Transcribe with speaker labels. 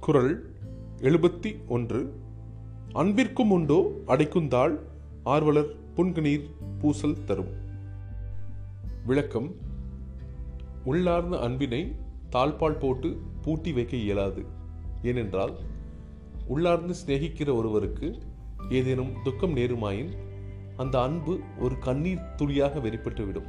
Speaker 1: குரல் எழுபத்தி ஒன்று. அன்பிற்கும் உண்டோ அடைக்குந்தாள் ஆர்வலர் புன்கணீர் பூசல் தரும். விளக்கம் உள்ளார்ந்த அன்பினை தாழ்பால் போட்டு பூட்டி வைக்க இயலாது. ஏனென்றால் உள்ளார்ந்து சிநேகிக்கிற ஒருவருக்கு ஏதேனும் துக்கம் நேருமாயின் அந்த அன்பு ஒரு கண்ணீர் துளியாக வெளிப்பட்டுவிடும்.